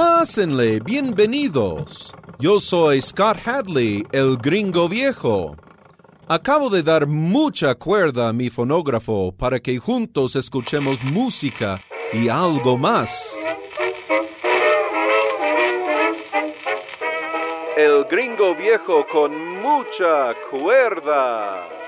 Pásenle, bienvenidos. Yo soy Scott Hadley, el gringo viejo. Acabo de dar mucha cuerda a mi fonógrafo para que juntos escuchemos música y algo más. El gringo viejo con mucha cuerda.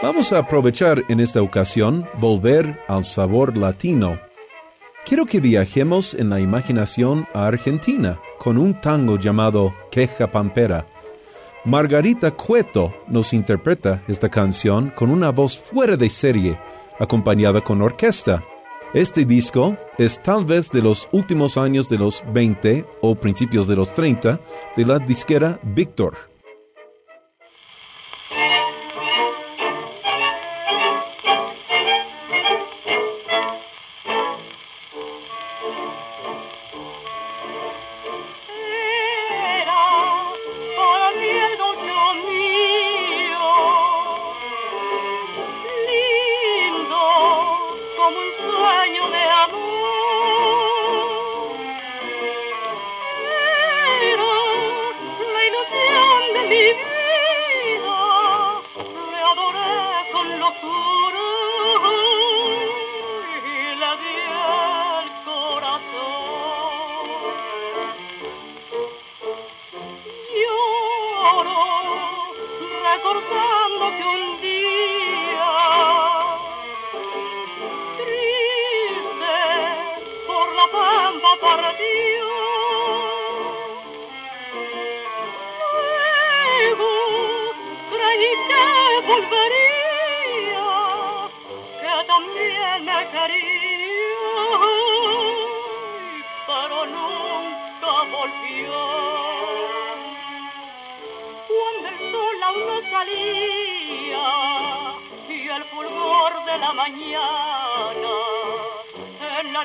Vamos a aprovechar en esta ocasión volver al sabor latino. Quiero que viajemos en la imaginación a Argentina con un tango llamado Queja Pampera. Margarita Cueto nos interpreta esta canción con una voz fuera de serie, acompañada con orquesta. Este disco es tal vez de los últimos años de los 20 o principios de los 30 de la disquera Victor. recordando que un día. Triste por la pampa partió. Luego creí que volvería que también me quería. En la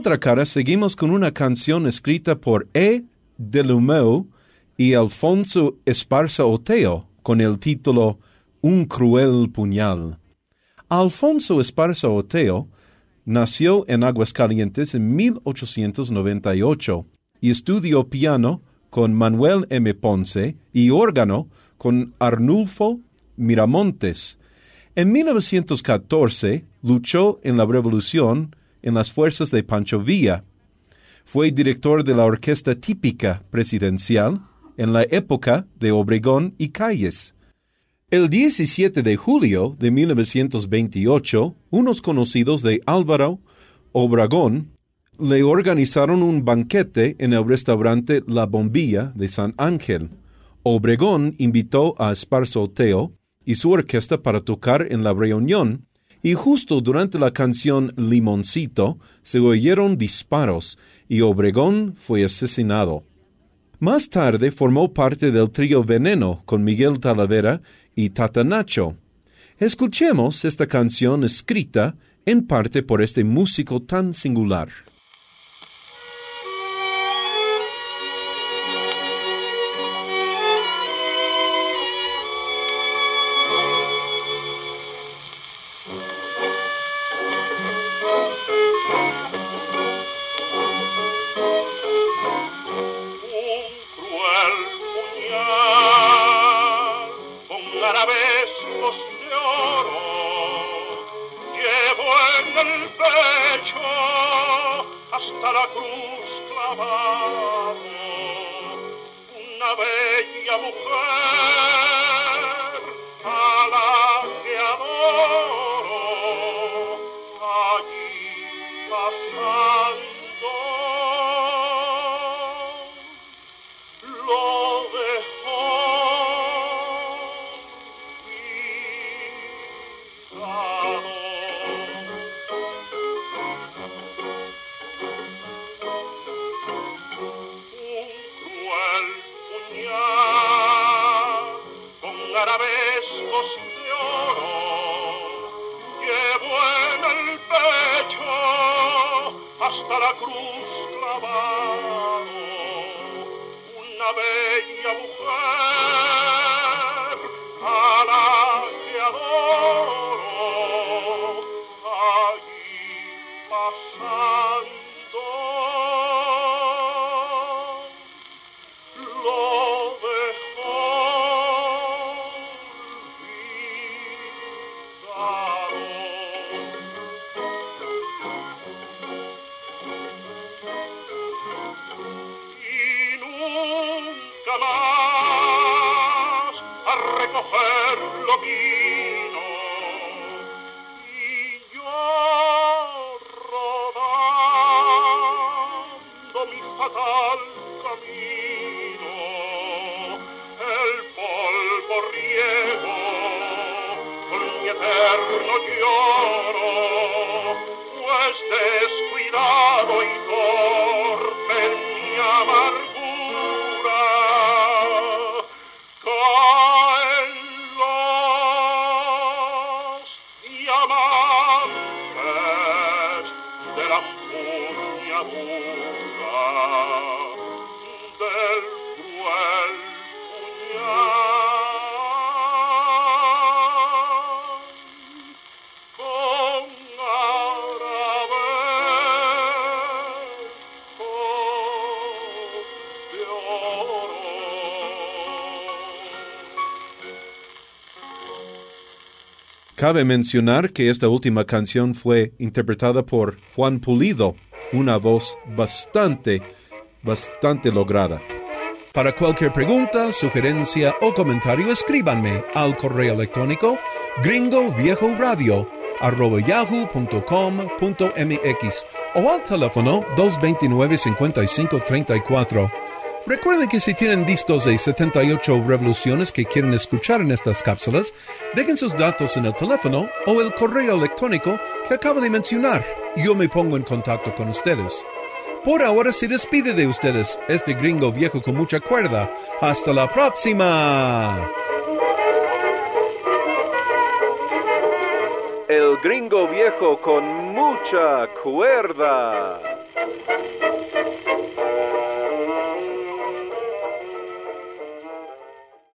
otra cara seguimos con una canción escrita por E. Delumeu y Alfonso Esparza Oteo con el título Un cruel puñal. Alfonso Esparza Oteo nació en Aguascalientes en 1898 y estudió piano con Manuel M. Ponce y órgano con Arnulfo Miramontes. En 1914 luchó en la Revolución en las fuerzas de Pancho Villa. Fue director de la orquesta típica presidencial en la época de Obregón y Calles. El 17 de julio de 1928, unos conocidos de Álvaro Obregón le organizaron un banquete en el restaurante La Bombilla de San Ángel. Obregón invitó a Esparzo Teo y su orquesta para tocar en la reunión Y justo durante la canción Limoncito se oyeron disparos y Obregón fue asesinado. Más tarde formó parte del trío Veneno con Miguel Talavera y Tata Nacho. Escuchemos esta canción escrita en parte por este músico tan singular. Oh, mano una bella mujer. mi fatal camino el polvo riego mi eterno lloro pues descuidado y torpe mi amar Cabe mencionar que esta última canción fue interpretada por Juan Pulido, una voz bastante, bastante lograda. Para cualquier pregunta, sugerencia o comentario, escríbanme al correo electrónico gringoviejoradio.yahoo.com.mx o al teléfono 229-5534. Recuerden que si tienen discos de 78 revoluciones que quieren escuchar en estas cápsulas, dejen sus datos en el teléfono o el correo electrónico que acabo de mencionar. Yo me pongo en contacto con ustedes. Por ahora se despide de ustedes este gringo viejo con mucha cuerda. Hasta la próxima. El gringo viejo con mucha cuerda.